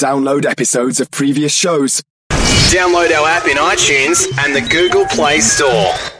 Download episodes of previous shows. Download our app in iTunes and the Google Play Store.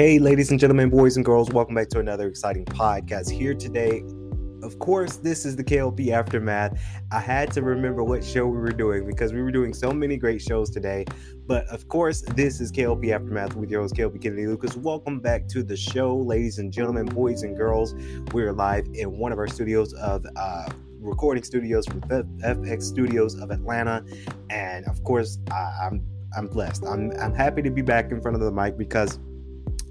Hey, ladies and gentlemen, boys and girls, welcome back to another exciting podcast. Here today, of course, this is the KLP Aftermath. I had to remember what show we were doing because we were doing so many great shows today. But of course, this is KLP Aftermath with your host, KLP Kennedy Lucas. Welcome back to the show, ladies and gentlemen, boys and girls. We're live in one of our studios of uh, recording studios from FX Studios of Atlanta. And of course, I, I'm I'm blessed. I'm I'm happy to be back in front of the mic because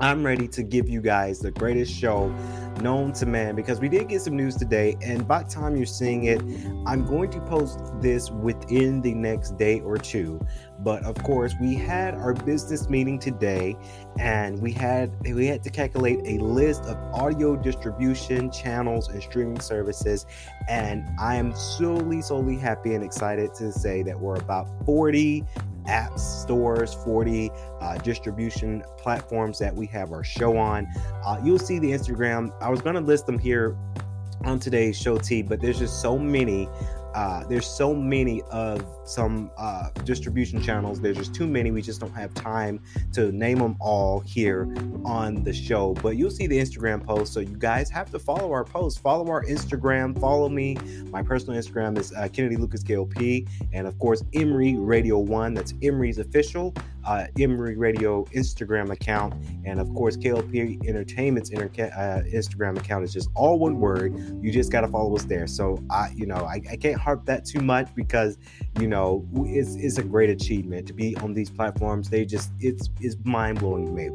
I'm ready to give you guys the greatest show known to man because we did get some news today. And by the time you're seeing it, I'm going to post this within the next day or two. But of course, we had our business meeting today and we had we had to calculate a list of audio distribution channels and streaming services. And I am solely, solely happy and excited to say that we're about 40 app stores, 40 uh, distribution platforms that we have our show on. Uh, you'll see the Instagram. I was going to list them here on today's show T, but there's just so many. Uh, there's so many of some uh, distribution channels. There's just too many. We just don't have time to name them all here on the show. But you'll see the Instagram post. So you guys have to follow our post. Follow our Instagram. Follow me. My personal Instagram is uh, Kennedy Lucas KLP, and of course Emory Radio One. That's Emory's official uh, Emory Radio Instagram account, and of course KLP Entertainment's uh, Instagram account is just all one word. You just got to follow us there. So I, you know, I, I can't harp that too much because you know it's, it's a great achievement to be on these platforms. They just it's it's mind blowing to me.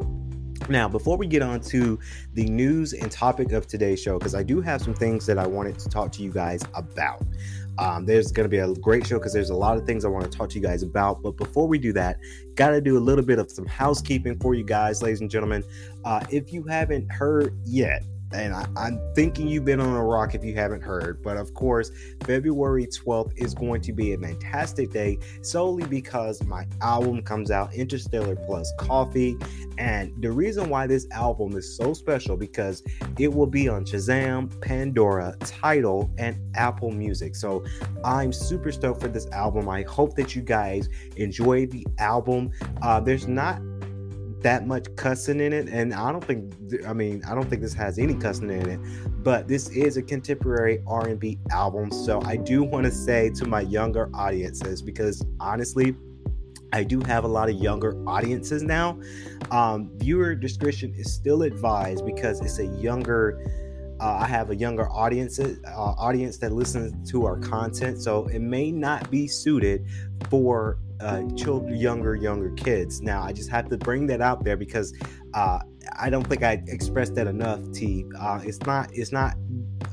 Now, before we get on to the news and topic of today's show, because I do have some things that I wanted to talk to you guys about. Um, there's going to be a great show because there's a lot of things I want to talk to you guys about. But before we do that, got to do a little bit of some housekeeping for you guys, ladies and gentlemen. Uh, if you haven't heard yet, and I, am thinking you've been on a rock if you haven't heard. But of course, February 12th is going to be a fantastic day solely because my album comes out, Interstellar Plus Coffee. And the reason why this album is so special because it will be on Shazam, Pandora, Tidal, and Apple Music. So I'm super stoked for this album. I hope that you guys enjoy the album. Uh, there's not that much cussing in it and i don't think i mean i don't think this has any cussing in it but this is a contemporary r&b album so i do want to say to my younger audiences because honestly I do have a lot of younger audiences now. Um, viewer discretion is still advised because it's a younger. Uh, I have a younger audience uh, audience that listens to our content, so it may not be suited for uh, children, younger, younger kids. Now, I just have to bring that out there because uh, I don't think I expressed that enough. T. Uh, it's not. It's not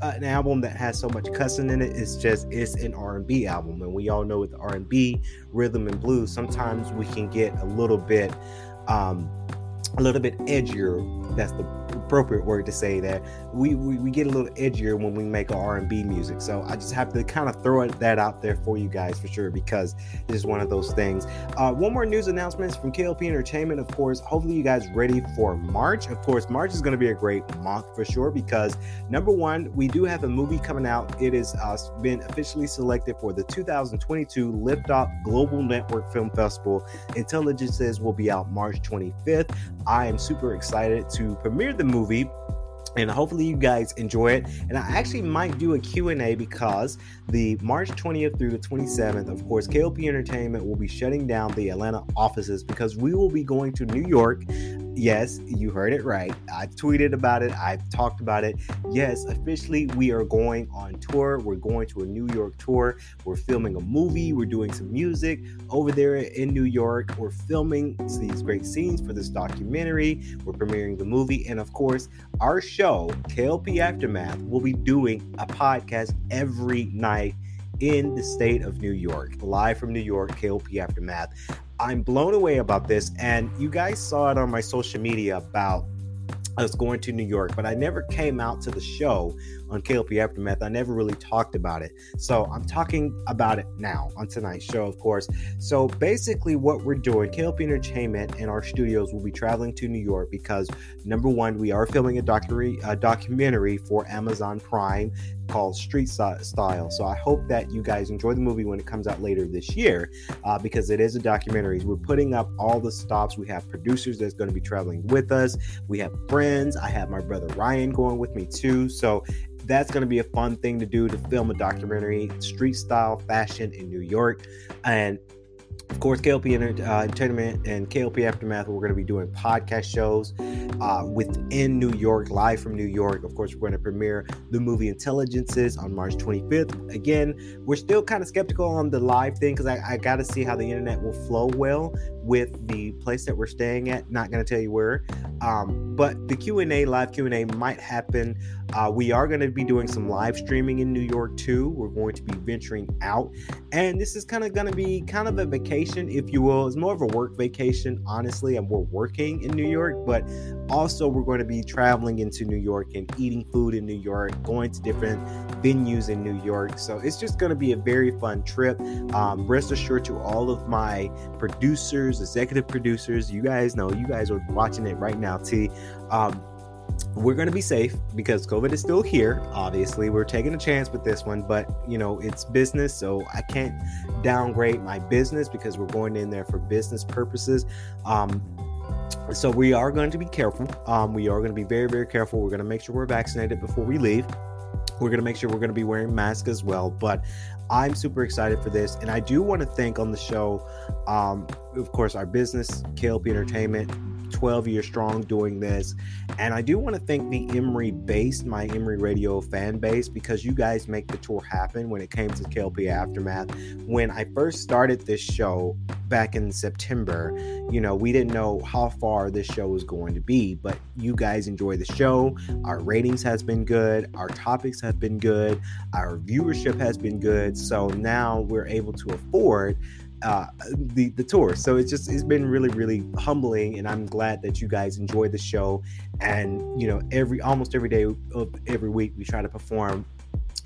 an album that has so much cussing in it. It's just it's an R&B album, and we all know with R&B, rhythm and blues, sometimes we can get a little bit, um, a little bit edgier. That's the appropriate word to say that we, we, we get a little edgier when we make our R&B music. So I just have to kind of throw that out there for you guys for sure because this is one of those things. Uh, one more news announcements from KLP Entertainment, of course. Hopefully you guys ready for March. Of course, March is going to be a great month for sure because number one, we do have a movie coming out. It has uh, been officially selected for the 2022 Liftoff Global Network Film Festival. Intelligences will be out March 25th. I am super excited to premiere the movie and hopefully you guys enjoy it. And i actually might do a q&a because the march 20th through the 27th of course klp entertainment will be shutting down the atlanta offices because we will be going to new york Yes, you heard it right. I tweeted about it. I've talked about it. Yes, officially, we are going on tour. We're going to a New York tour. We're filming a movie. We're doing some music over there in New York. We're filming these great scenes for this documentary. We're premiering the movie. And of course, our show, KLP Aftermath, will be doing a podcast every night in the state of New York, live from New York, KLP Aftermath. I'm blown away about this, and you guys saw it on my social media about us going to New York, but I never came out to the show on KLP Aftermath. I never really talked about it. So I'm talking about it now on tonight's show, of course. So basically, what we're doing, KLP Entertainment and our studios will be traveling to New York because number one, we are filming a documentary, a documentary for Amazon Prime called Street Style. So I hope that you guys enjoy the movie when it comes out later this year uh, because it is a documentary. We're putting up all the stops. We have producers that's going to be traveling with us. We have friends. I have my brother Ryan going with me too. So that's going to be a fun thing to do to film a documentary, street style fashion in New York. And of course, KLP uh, Entertainment and KLP Aftermath, we're going to be doing podcast shows uh, within New York, live from New York. Of course, we're going to premiere the movie Intelligences on March 25th. Again, we're still kind of skeptical on the live thing because I, I got to see how the internet will flow well with the place that we're staying at. Not going to tell you where, um, but the Q and A, live Q and A, might happen. Uh, we are going to be doing some live streaming in New York too. We're going to be venturing out, and this is kind of going to be kind of a vacation, if you will. It's more of a work vacation, honestly. And we're working in New York, but also we're going to be traveling into New York and eating food in New York, going to different venues in New York. So it's just going to be a very fun trip. Um, rest assured to all of my producers producers, executive producers. You guys know, you guys are watching it right now, T. Um, we're going to be safe because COVID is still here. Obviously, we're taking a chance with this one, but you know, it's business, so I can't downgrade my business because we're going in there for business purposes. Um, so we are going to be careful. Um, we are going to be very, very careful. We're going to make sure we're vaccinated before we leave. We're going to make sure we're going to be wearing masks as well. But I'm super excited for this. And I do want to thank on the show, um, of course, our business, KLP Entertainment, 12 years strong doing this. And I do want to thank the Emory base, my Emory Radio fan base, because you guys make the tour happen when it came to KLP Aftermath. When I first started this show back in September, you know, we didn't know how far this show was going to be, but you guys enjoy the show. Our ratings has been good, our topics have been good, our viewership has been good. So now we're able to afford uh, the the tour. So it's just it's been really really humbling, and I'm glad that you guys enjoy the show. And you know, every almost every day of every week we try to perform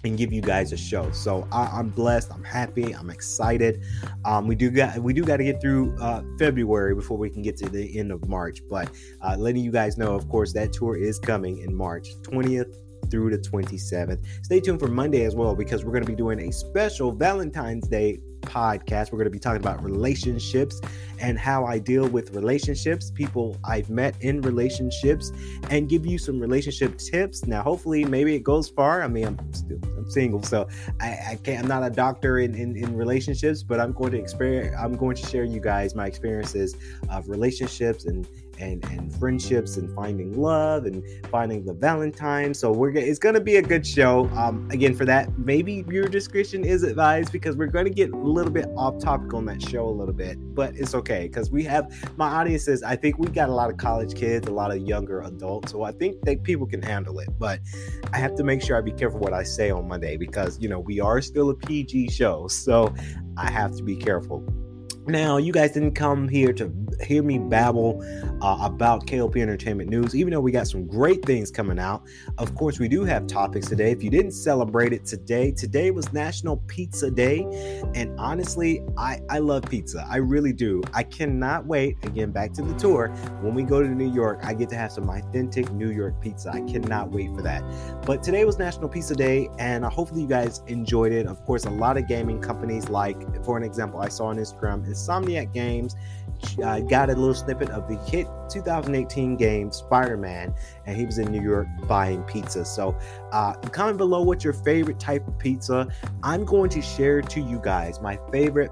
and give you guys a show. So I, am blessed. I'm happy. I'm excited. Um, we do got we do got to get through uh, February before we can get to the end of March. But uh, letting you guys know, of course, that tour is coming in March 20th through the 27th. Stay tuned for Monday as well because we're going to be doing a special Valentine's Day podcast. We're going to be talking about relationships and how I deal with relationships, people I've met in relationships, and give you some relationship tips. Now, hopefully, maybe it goes far. I mean, I'm still I'm single, so I, I can't. I'm not a doctor in, in in relationships, but I'm going to experience. I'm going to share you guys my experiences of relationships and and and friendships and finding love and finding the Valentine. So we're it's gonna be a good show. Um, again, for that, maybe your discretion is advised because we're gonna get a little bit off topic on that show a little bit, but it's okay because we have my audiences. I think we got a lot of college kids, a lot of younger adults, so I think that people can handle it. But I have to make sure I be careful what I say on Monday because you know we are still a PG show, so I have to be careful. Now, you guys didn't come here to hear me babble uh, about KLP Entertainment News, even though we got some great things coming out. Of course, we do have topics today. If you didn't celebrate it today, today was National Pizza Day. And honestly, I, I love pizza. I really do. I cannot wait, again, back to the tour. When we go to New York, I get to have some authentic New York pizza. I cannot wait for that. But today was National Pizza Day, and uh, hopefully, you guys enjoyed it. Of course, a lot of gaming companies, like, for an example, I saw on Instagram, Insomniac Games uh, got a little snippet of the hit 2018 game Spider Man, and he was in New York buying pizza. So, uh, comment below what your favorite type of pizza. I'm going to share to you guys my favorite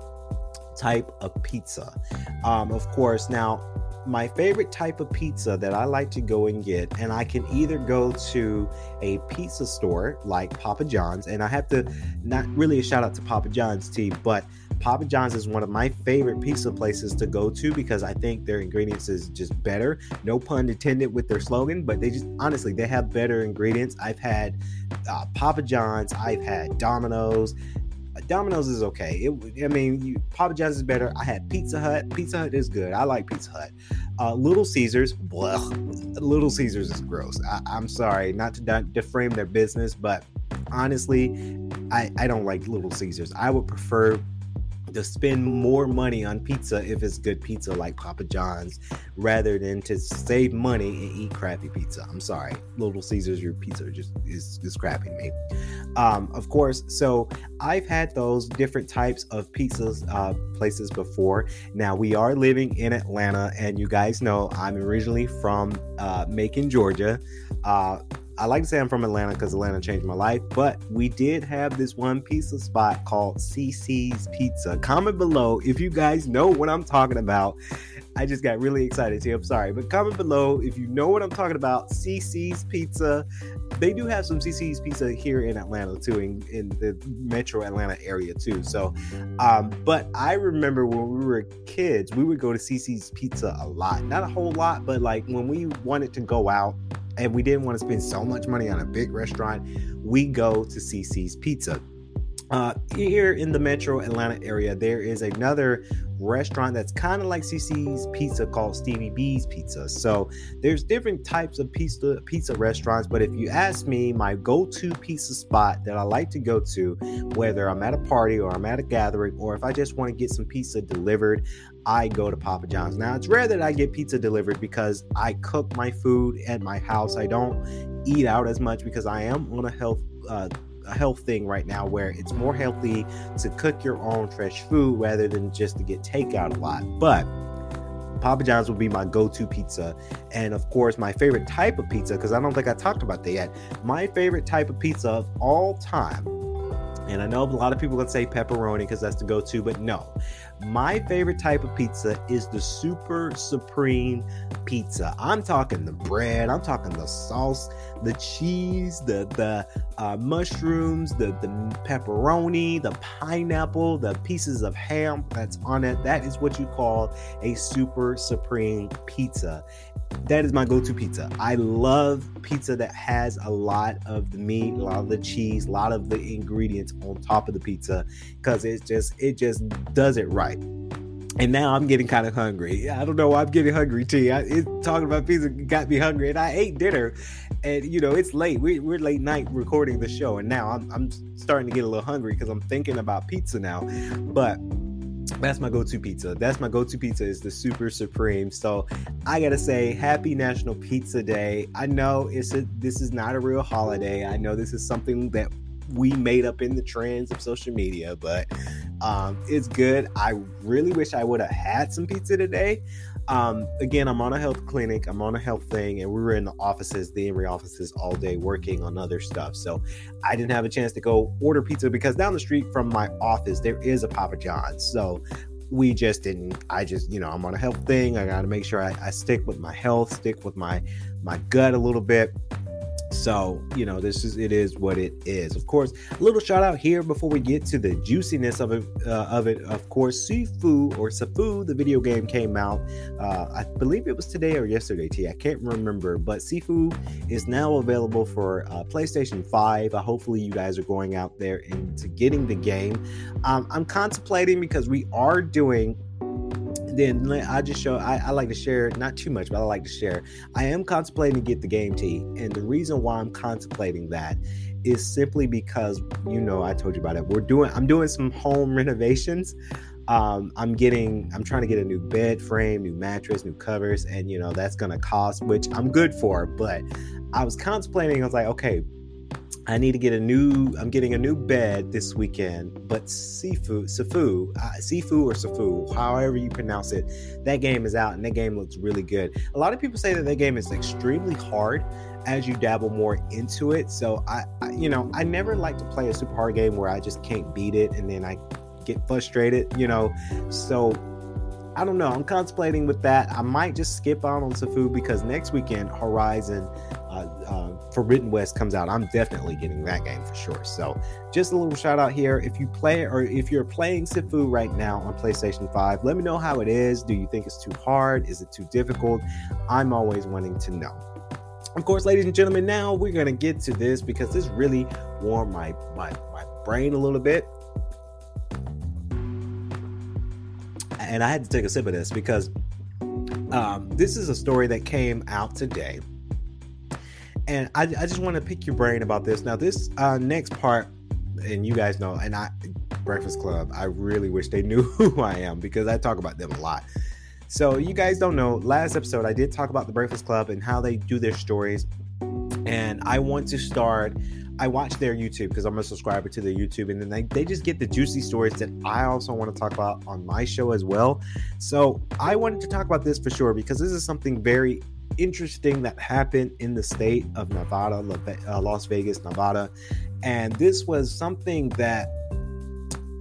type of pizza. Um, of course, now my favorite type of pizza that I like to go and get, and I can either go to a pizza store like Papa John's, and I have to not really a shout out to Papa John's T, but Papa John's is one of my favorite pizza places to go to because I think their ingredients is just better. No pun intended with their slogan, but they just honestly they have better ingredients. I've had uh, Papa John's, I've had Domino's. Domino's is okay. It, I mean, you, Papa John's is better. I had Pizza Hut. Pizza Hut is good. I like Pizza Hut. Uh, Little Caesars, blah. Little Caesars is gross. I, am sorry, not to deframe their business, but honestly, I, I don't like Little Caesars. I would prefer to spend more money on pizza if it's good pizza like Papa John's rather than to save money and eat crappy pizza. I'm sorry, Little Caesars, your pizza just is, is crappy me. Um, of course, so I've had those different types of pizzas uh, places before. Now we are living in Atlanta, and you guys know I'm originally from uh, Macon, Georgia. Uh, I like to say I'm from Atlanta because Atlanta changed my life, but we did have this one pizza spot called CiCi's Pizza. Comment below if you guys know what I'm talking about. I just got really excited. See, I'm sorry, but comment below if you know what I'm talking about. CiCi's Pizza. They do have some CiCi's Pizza here in Atlanta too, in, in the metro Atlanta area too. So, um, but I remember when we were kids, we would go to CiCi's Pizza a lot. Not a whole lot, but like when we wanted to go out and we didn't want to spend so much money on a big restaurant, we go to CiCi's Pizza. Uh, here in the metro Atlanta area, there is another restaurant that's kind of like CiCi's Pizza called Stevie B's Pizza. So there's different types of pizza pizza restaurants, but if you ask me, my go-to pizza spot that I like to go to, whether I'm at a party or I'm at a gathering, or if I just want to get some pizza delivered, I go to Papa John's. Now it's rare that I get pizza delivered because I cook my food at my house. I don't eat out as much because I am on a health uh, a health thing right now where it's more healthy to cook your own fresh food rather than just to get takeout a lot. But Papa John's will be my go-to pizza, and of course, my favorite type of pizza because I don't think I talked about that yet. My favorite type of pizza of all time and I know a lot of people can say pepperoni because that's the go to, but no. My favorite type of pizza is the super supreme pizza. I'm talking the bread, I'm talking the sauce, the cheese, the the uh, mushrooms, the the pepperoni, the pineapple, the pieces of ham that's on it. That is what you call a super supreme pizza that is my go-to pizza. I love pizza that has a lot of the meat, a lot of the cheese, a lot of the ingredients on top of the pizza because it just it just does it right. And now I'm getting kind of hungry. I don't know why I'm getting hungry, T. I, it, talking about pizza got me hungry, and I ate dinner, and you know it's late. We, we're late night recording the show, and now I'm, I'm starting to get a little hungry because I'm thinking about pizza now. But that's my go-to pizza. That's my go-to pizza is the Super Supreme. So I gotta say, Happy National Pizza Day. I know it's a, this is not a real holiday. I know this is something that we made up in the trends of social media, but um, it's good. I really wish I would have had some pizza today. Um, again, I'm on a health clinic, I'm on a health thing, and we were in the offices, the Emory offices, all day working on other stuff. So I didn't have a chance to go order pizza because down the street from my office, there is a Papa John's. So we just didn't i just you know i'm on a health thing i gotta make sure I, I stick with my health stick with my my gut a little bit so, you know, this is it is what it is. Of course, a little shout out here before we get to the juiciness of it. Uh, of it, of course, Sifu or Sifu, the video game came out. Uh, I believe it was today or yesterday. T. I can't remember, but Sifu is now available for uh, PlayStation Five. Uh, hopefully, you guys are going out there into getting the game. Um, I'm contemplating because we are doing then I just show I, I, like to share not too much, but I like to share. I am contemplating to get the game T, and the reason why I'm contemplating that is simply because you know I told you about it. We're doing I'm doing some home renovations. Um, I'm getting I'm trying to get a new bed frame, new mattress, new covers, and you know that's gonna cost, which I'm good for. But I was contemplating. I was like, okay, I need to get a new. I'm getting a new bed this weekend, but Sifu, Sifu, uh, Sifu or Sifu, however you pronounce it, that game is out and that game looks really good. A lot of people say that that game is extremely hard as you dabble more into it. So I, I you know, I never like to play a super hard game where I just can't beat it and then I get frustrated. You know, so I don't know. I'm contemplating with that. I might just skip out on food because next weekend Horizon uh, uh, Forbidden West comes out. I'm definitely getting that game for sure. So just a little shout out here. If you play or if you're playing Sifu right now on PlayStation 5, let me know how it is. Do you think it's too hard? Is it too difficult? I'm always wanting to know. Of course, ladies and gentlemen, now we're gonna get to this because this really warmed my my, my brain a little bit. And I had to take a sip of this because um, this is a story that came out today. And I, I just want to pick your brain about this. Now, this uh, next part, and you guys know, and I, Breakfast Club, I really wish they knew who I am because I talk about them a lot. So, you guys don't know, last episode I did talk about the Breakfast Club and how they do their stories. And I want to start I watch their YouTube because I'm a subscriber to their YouTube, and then they, they just get the juicy stories that I also want to talk about on my show as well. So I wanted to talk about this for sure because this is something very interesting that happened in the state of Nevada, uh, Las Vegas, Nevada. And this was something that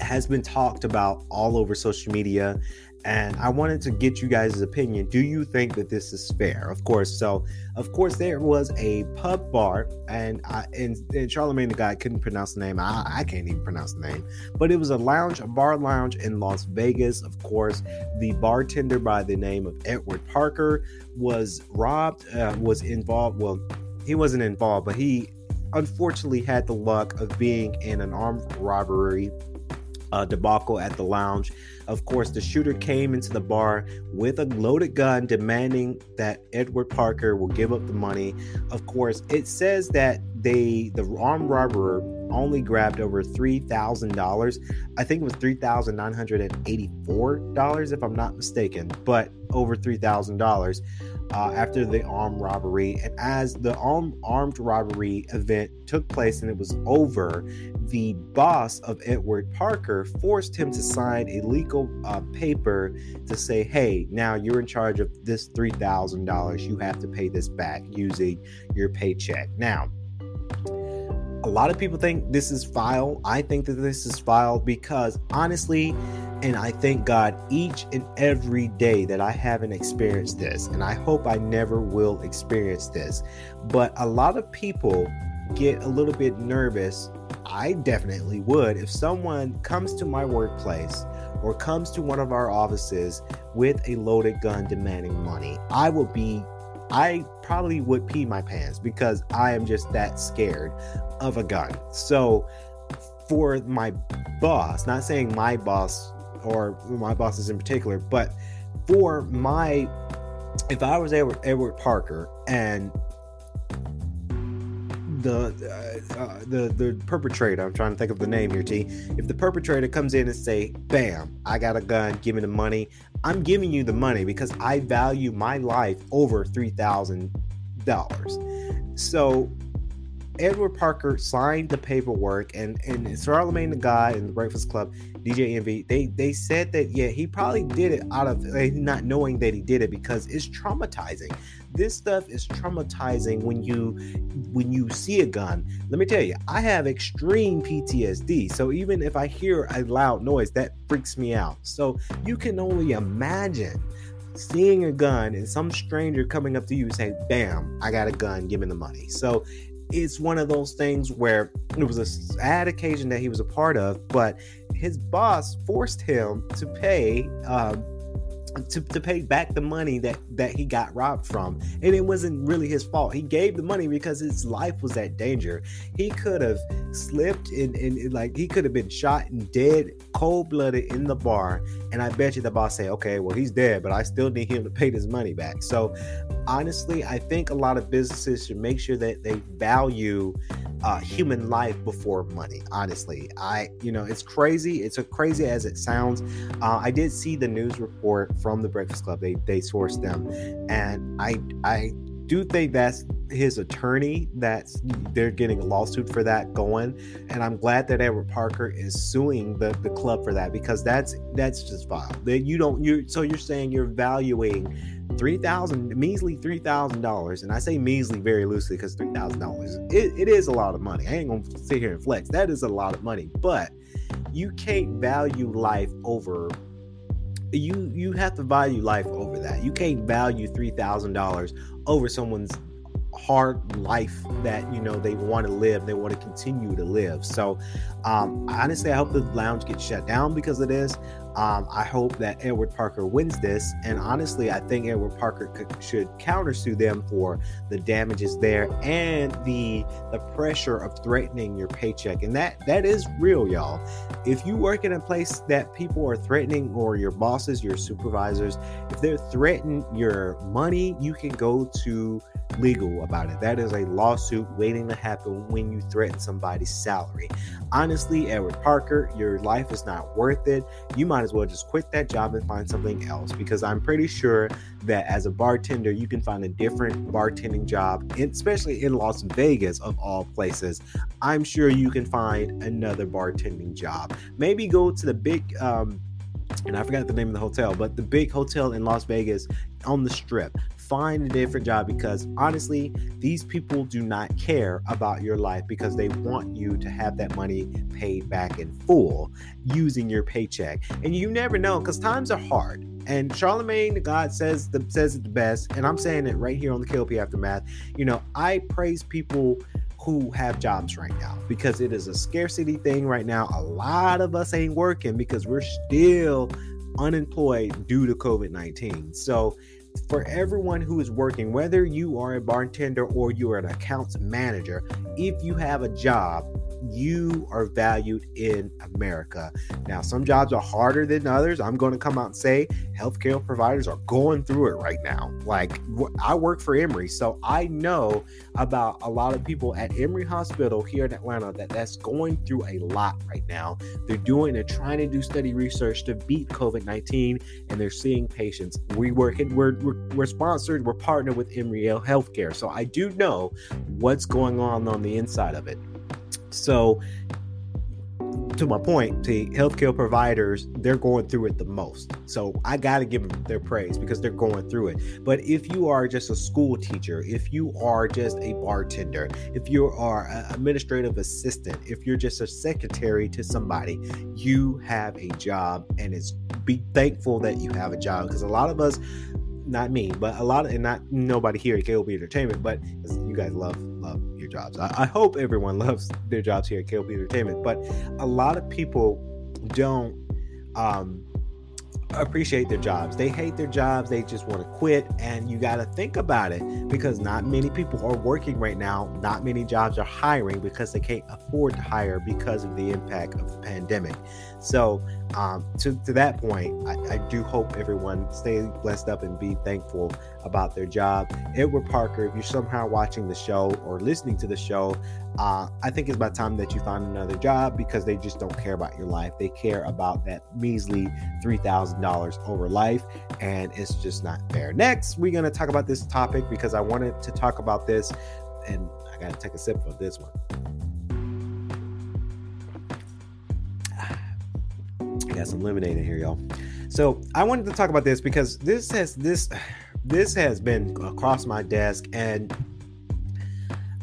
has been talked about all over social media and I wanted to get you guys' opinion. Do you think that this is fair? Of course. So, of course, there was a pub bar, and I and, and Charlemagne the guy couldn't pronounce the name. I, I can't even pronounce the name, but it was a lounge, a bar lounge in Las Vegas. Of course, the bartender by the name of Edward Parker was robbed. Uh, was involved. Well, he wasn't involved, but he unfortunately had the luck of being in an armed robbery uh, debacle at the lounge. Of course, the shooter came into the bar with a loaded gun, demanding that Edward Parker will give up the money. Of course, it says that they the armed robber only grabbed over three thousand dollars. I think it was three thousand nine hundred and eighty-four dollars, if I'm not mistaken, but over three thousand dollars uh, after the armed robbery. And as the armed robbery event took place and it was over, the boss of Edward Parker forced him to sign a legal uh, paper to say, hey, now you're in charge of this $3,000. You have to pay this back using your paycheck. Now, a lot of people think this is file. I think that this is file because honestly, and I thank God each and every day that I haven't experienced this, and I hope I never will experience this. But a lot of people get a little bit nervous. I definitely would if someone comes to my workplace or comes to one of our offices with a loaded gun demanding money. I will be I probably would pee my pants because I am just that scared of a gun. So for my boss, not saying my boss or my bosses in particular, but for my, if I was Edward, Edward Parker and the uh, uh, the the perpetrator, I'm trying to think of the name here, T. If the perpetrator comes in and say, "Bam, I got a gun, give me the money," I'm giving you the money because I value my life over three thousand dollars. So Edward Parker signed the paperwork, and and Charlemagne the guy in the Breakfast Club, DJ Envy, they they said that yeah, he probably did it out of not knowing that he did it because it's traumatizing. This stuff is traumatizing when you when you see a gun. Let me tell you, I have extreme PTSD. So even if I hear a loud noise, that freaks me out. So you can only imagine seeing a gun and some stranger coming up to you and say, "Bam, I got a gun, give me the money." So it's one of those things where it was a sad occasion that he was a part of, but his boss forced him to pay um, to, to pay back the money that that he got robbed from. And it wasn't really his fault. He gave the money because his life was at danger. He could have slipped and, and like he could have been shot and dead cold-blooded in the bar. And i bet you the boss say okay well he's dead but i still need him to pay his money back. So honestly i think a lot of businesses should make sure that they value uh, human life before money. Honestly, I you know it's crazy. It's as crazy as it sounds. Uh, I did see the news report from the Breakfast Club. They they sourced them, and I I do think that's his attorney that's they're getting a lawsuit for that going and i'm glad that edward parker is suing the, the club for that because that's that's just vile that you don't you so you're saying you're valuing three thousand measly three thousand dollars, and I say measly very loosely because three thousand dollars it, is a lot of money. I ain't gonna sit here and flex. That is a lot of money, but you can't value life over you you have to value life over that. You can't value three thousand dollars over someone's hard life that you know they want to live they want to continue to live so um honestly i hope the lounge gets shut down because of this um i hope that edward parker wins this and honestly i think edward parker should countersue them for the damages there and the the pressure of threatening your paycheck and that that is real y'all if you work in a place that people are threatening or your bosses your supervisors if they're threatening your money you can go to legal about it. That is a lawsuit waiting to happen when you threaten somebody's salary. Honestly, Edward Parker, your life is not worth it. You might as well just quit that job and find something else because I'm pretty sure that as a bartender, you can find a different bartending job, especially in Las Vegas, of all places. I'm sure you can find another bartending job. Maybe go to the big, um, and I forgot the name of the hotel, but the big hotel in Las Vegas on the strip find a different job because honestly, these people do not care about your life because they want you to have that money paid back in full using your paycheck. And you never know because times are hard. And Charlemagne God says the says it the best, and I'm saying it right here on the KLP Aftermath. You know, I praise people who have jobs right now because it is a scarcity thing right now. A lot of us ain't working because we're still unemployed due to COVID 19. So for everyone who is working, whether you are a bartender or you are an accounts manager, if you have a job, you are valued in America. Now, some jobs are harder than others. I'm going to come out and say healthcare providers are going through it right now. Like, I work for Emory, so I know about a lot of people at Emory Hospital here in Atlanta that that's going through a lot right now. They're doing, they're trying to do study research to beat COVID 19, and they're seeing patients. We work, we're, we're, we're sponsored, we're partnered with Emory Healthcare. So I do know what's going on on the inside of it. So, to my point, the healthcare providers, they're going through it the most. So I got to give them their praise because they're going through it. But if you are just a school teacher, if you are just a bartender, if you are an administrative assistant, if you're just a secretary to somebody, you have a job and it's be thankful that you have a job because a lot of us not me, but a lot of, and not nobody here at KLP Entertainment, but you guys love jobs. I, I hope everyone loves their jobs here at KLP Entertainment, but a lot of people don't um, appreciate their jobs. They hate their jobs. They just want to quit. And you got to think about it because not many people are working right now. Not many jobs are hiring because they can't afford to hire because of the impact of the pandemic. So, um, to, to that point, I, I do hope everyone stay blessed up and be thankful about their job. Edward Parker, if you're somehow watching the show or listening to the show, uh, I think it's about time that you find another job because they just don't care about your life. They care about that measly $3,000 over life, and it's just not fair. Next, we're going to talk about this topic because I wanted to talk about this, and I got to take a sip of this one. I got some lemonade in here, y'all. So I wanted to talk about this because this has this this has been across my desk, and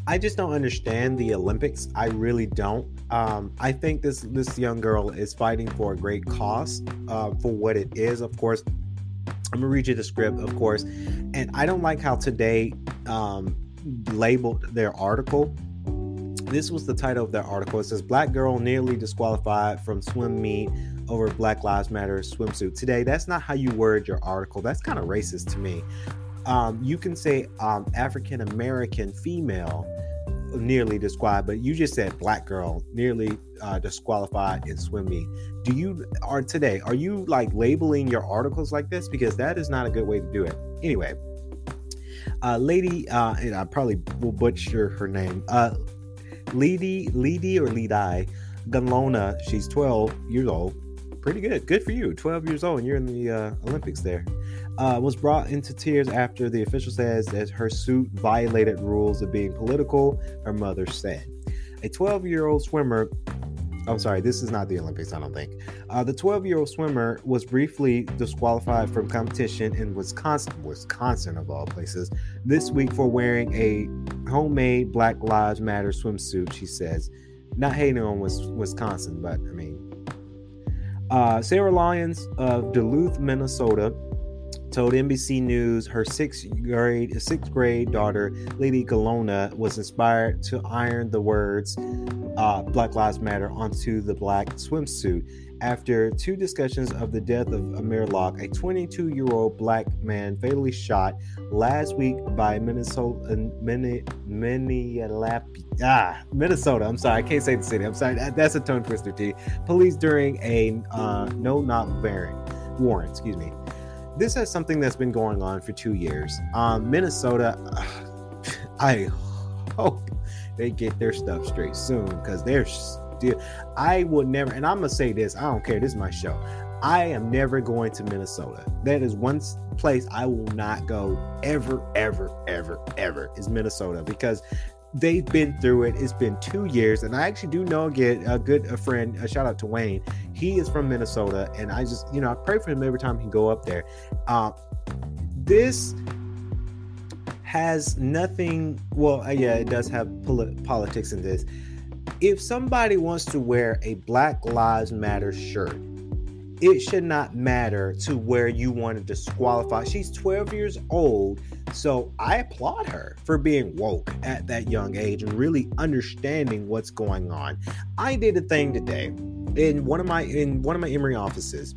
I just don't understand the Olympics. I really don't. Um, I think this this young girl is fighting for a great cause uh, for what it is. Of course, I'm gonna read you the script, of course, and I don't like how today um, labeled their article. This was the title of their article. It says Black girl nearly disqualified from swim meet over Black Lives Matter swimsuit. Today, that's not how you word your article. That's kind of racist to me. Um, you can say um, African American female nearly disqualified, but you just said black girl nearly uh, disqualified in swim meet. Do you are today? Are you like labeling your articles like this? Because that is not a good way to do it. Anyway, uh, lady, uh, and I probably will butcher her name. Uh, Lady, Lady or Ledi Gunlona. She's 12 years old pretty good. Good for you. 12 years old and you're in the uh, Olympics there. Uh, was brought into tears after the official says that her suit violated rules of being political, her mother said. A 12 year old swimmer I'm sorry, this is not the Olympics, I don't think. Uh, the 12 year old swimmer was briefly disqualified from competition in Wisconsin, Wisconsin of all places, this week for wearing a homemade Black Lives Matter swimsuit, she says. Not hating on Wisconsin, but I mean, Uh, Sarah Lyons of Duluth, Minnesota, told NBC News her sixth grade sixth grade daughter, Lady Galona, was inspired to iron the words uh, "Black Lives Matter" onto the black swimsuit. After two discussions of the death of Amir Locke, a 22 year old black man fatally shot last week by Minnesota, ah, Minnesota. I'm sorry, I can't say the city. I'm sorry, that, that's a tongue twister. T. Police during a uh, no knock warrant. Warrant, excuse me. This is something that's been going on for two years. Um, Minnesota, I hope they get their stuff straight soon because they're still. I will never, and I'm gonna say this. I don't care. This is my show. I am never going to Minnesota. That is one place I will not go ever, ever, ever, ever is Minnesota because they've been through it. It's been two years, and I actually do know a good a friend. A shout out to Wayne. He is from Minnesota, and I just you know I pray for him every time he go up there. Uh, this has nothing. Well, uh, yeah, it does have polit- politics in this. If somebody wants to wear a Black Lives Matter shirt it should not matter to where you want to disqualify. She's 12 years old, so I applaud her for being woke at that young age and really understanding what's going on. I did a thing today in one of my in one of my Emory offices.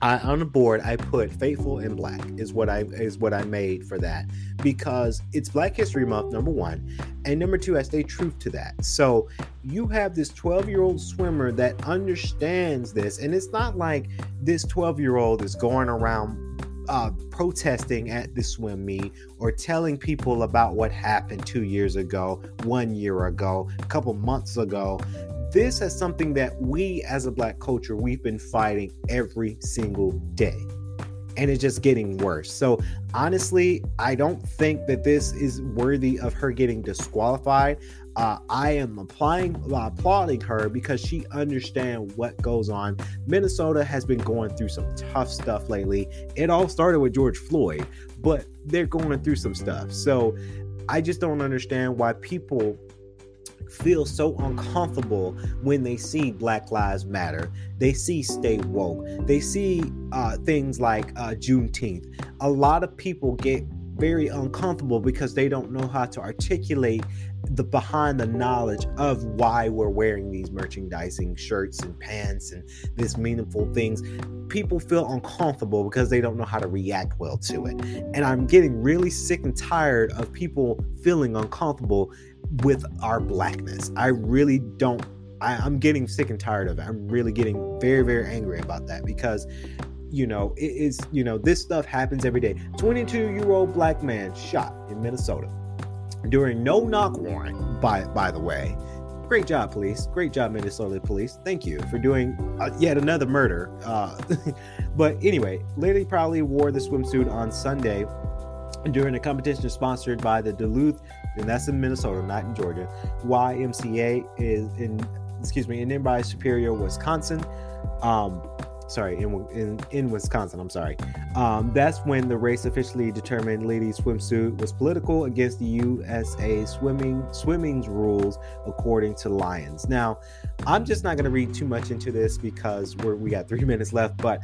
I, on the board I put faithful in black is what I is what I made for that because it's Black History Month number 1 and number 2 I stay true to that. So you have this 12-year-old swimmer that understands this and it's not like this 12-year-old is going around uh, protesting at the swim meet or telling people about what happened two years ago, one year ago, a couple months ago this is something that we as a black culture we've been fighting every single day and it's just getting worse. So honestly i don't think that this is worthy of her getting disqualified. Uh, i am applying uh, applauding her because she understands what goes on. Minnesota has been going through some tough stuff lately. It all started with george floyd but they're going through some stuff. So i just don't understand why people feel so uncomfortable when they see Black Lives Matter. They see Stay Woke. They see uh, things like uh, Juneteenth. A lot of people get very uncomfortable because they don't know how to articulate the behind the knowledge of why we're wearing these merchandising shirts and pants and this meaningful things people feel uncomfortable because they don't know how to react well to it and i'm getting really sick and tired of people feeling uncomfortable with our blackness. I really don't. I, I'm getting sick and tired of it. I'm really getting very, very angry about that because you know, it is, you know, this stuff happens every day. 22 year old black man shot in Minnesota during no knock warrant, by, by the way. Great job, police. Great job, Minnesota police. Thank you for doing uh, yet another murder. Uh, but anyway, Lady proudly wore the swimsuit on Sunday during a competition sponsored by the Duluth and that's in Minnesota, not in Georgia. YMCA is in, excuse me, in nearby Superior, Wisconsin. Um, sorry, in, in in Wisconsin. I'm sorry. Um, that's when the race officially determined ladies swimsuit was political against the USA swimming swimming's rules, according to Lyons. Now, I'm just not going to read too much into this because we're we got three minutes left, but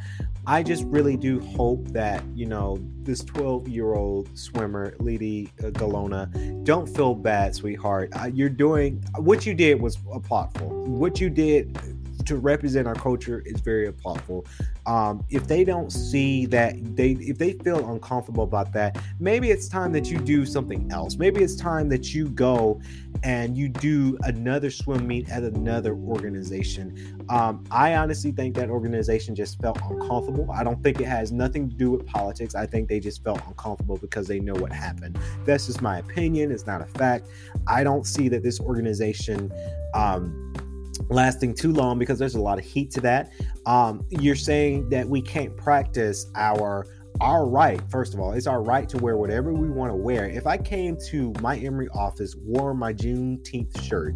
I just really do hope that you know this 12 year old swimmer, Lady uh, Galona, don't feel bad, sweetheart. Uh, you're doing what you did was applaudable. What you did to represent our culture is very applaudable. Um, if they don't see that they if they feel uncomfortable about that, maybe it's time that you do something else. Maybe it's time that you go and you do another swim meet at another organization. Um, I honestly think that organization just felt uncomfortable. I don't think it has nothing to do with politics. I think they just felt uncomfortable because they know what happened. That's just my opinion. It's not a fact. I don't see that this organization. Um, lasting too long because there's a lot of heat to that. Um, you're saying that we can't practice our our right, first of all, it's our right to wear whatever we want to wear. If I came to my Emory office, wore my Juneteenth shirt,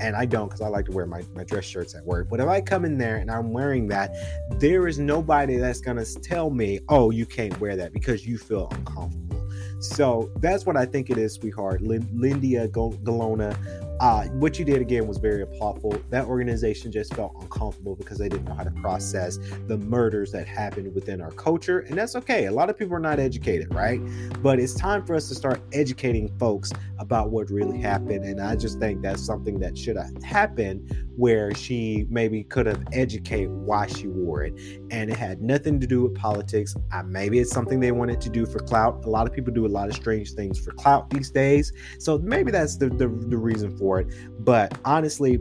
and I don't because I like to wear my, my dress shirts at work, but if I come in there and I'm wearing that, there is nobody that's going to tell me, oh, you can't wear that because you feel uncomfortable. So that's what I think it is, sweetheart. Lindia Galona uh, what you did again was very applaudable. That organization just felt uncomfortable because they didn't know how to process the murders that happened within our culture, and that's okay. A lot of people are not educated, right? But it's time for us to start educating folks about what really happened, and I just think that's something that should have happened where she maybe could have educated why she wore it, and it had nothing to do with politics. Uh, maybe it's something they wanted to do for clout. A lot of people do a lot of strange things for clout these days, so maybe that's the the, the reason for it. But honestly,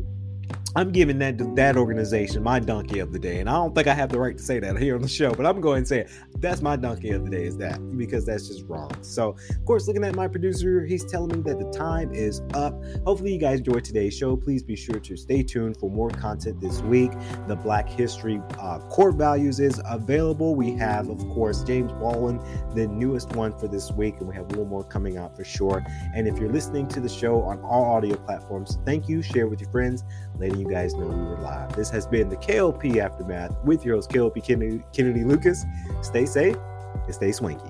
I'm giving that that organization my donkey of the day, and I don't think I have the right to say that here on the show, but I'm going to say it. That's my donkey of the day is that because that's just wrong. So, of course, looking at my producer, he's telling me that the time is up. Hopefully, you guys enjoyed today's show. Please be sure to stay tuned for more content this week. The Black History uh, Core Values is available. We have, of course, James Baldwin, the newest one for this week, and we have little more coming out for sure. And if you're listening to the show on all audio platforms, thank you. Share with your friends, letting you guys know we were live. This has been the KLP Aftermath with your host, KLP Kennedy, Kennedy Lucas. Stay safe and stay swanky.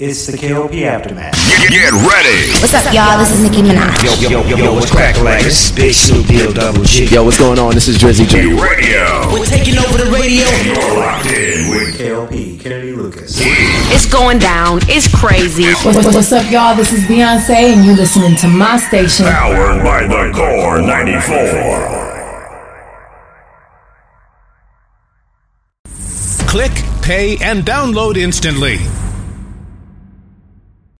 It's the KLP Aftermath. Get, get ready. What's up, y'all? This is Nicki Minaj. Yo, yo, yo, yo, yo what's cracking like this? Big Snoop Deal Double G. Yo, what's going on? This is Drizzy G J. Radio. We're taking over the radio. You're locked in with KLP, Kennedy Lucas. It's going down. It's crazy. What's, what's up, y'all? This is Beyonce, and you're listening to my station. Powered by the Core 94. Click, pay, and download instantly.